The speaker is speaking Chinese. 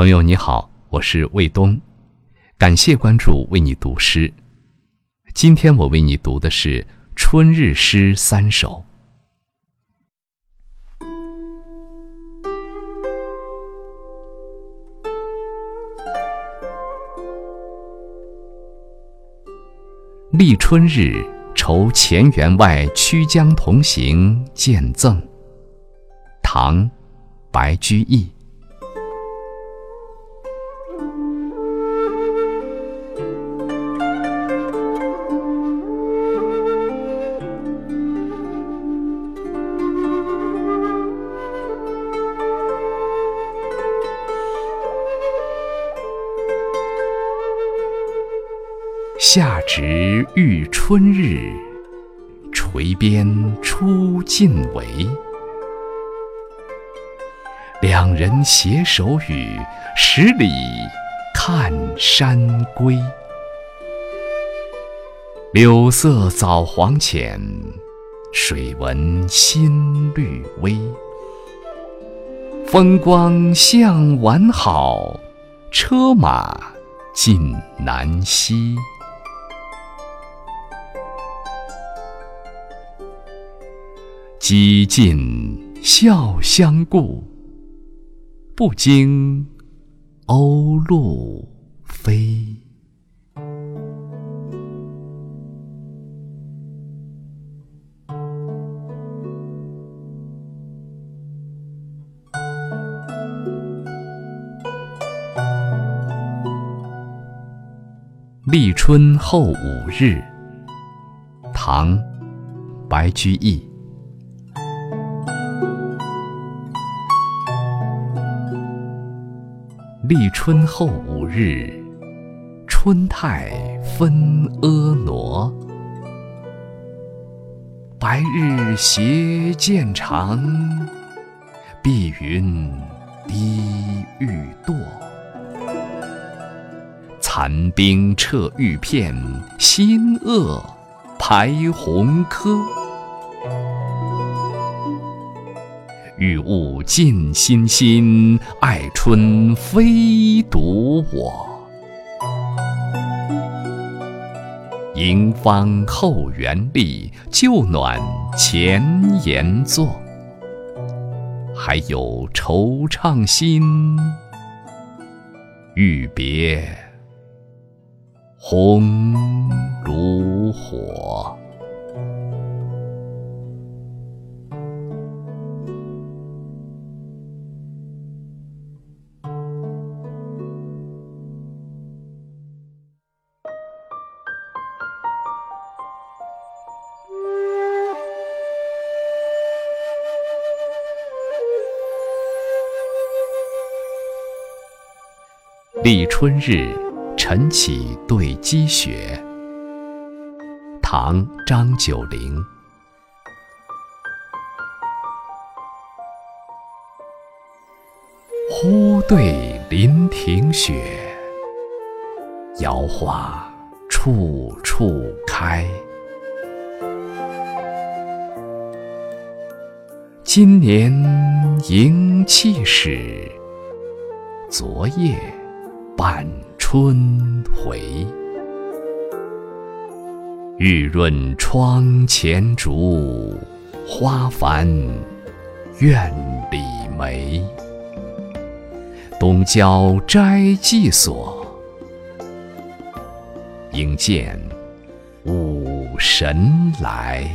朋友你好，我是卫东，感谢关注，为你读诗。今天我为你读的是春日诗三首。立春日，酬前员外曲江同行见赠。唐，白居易。夏值遇春日，垂鞭出尽围。两人携手语，十里看山归。柳色早黄浅，水纹新绿微。风光向晚好，车马尽南西。几近笑相顾，不惊鸥鹭飞。立春后五日，唐·白居易。立春后五日，春态分婀娜。白日斜渐长，碧云低欲堕。残冰彻玉片，新萼排红柯。雨雾尽心心，爱春非独我。迎芳后园丽，旧暖前檐坐。还有惆怅心，欲别红炉火。立春日，晨起对积雪。唐·张九龄。忽对林庭雪，摇花处处开。今年迎气始，昨夜。半春回，玉润窗前烛，花繁院里梅。东郊斋祭所，应见午神来。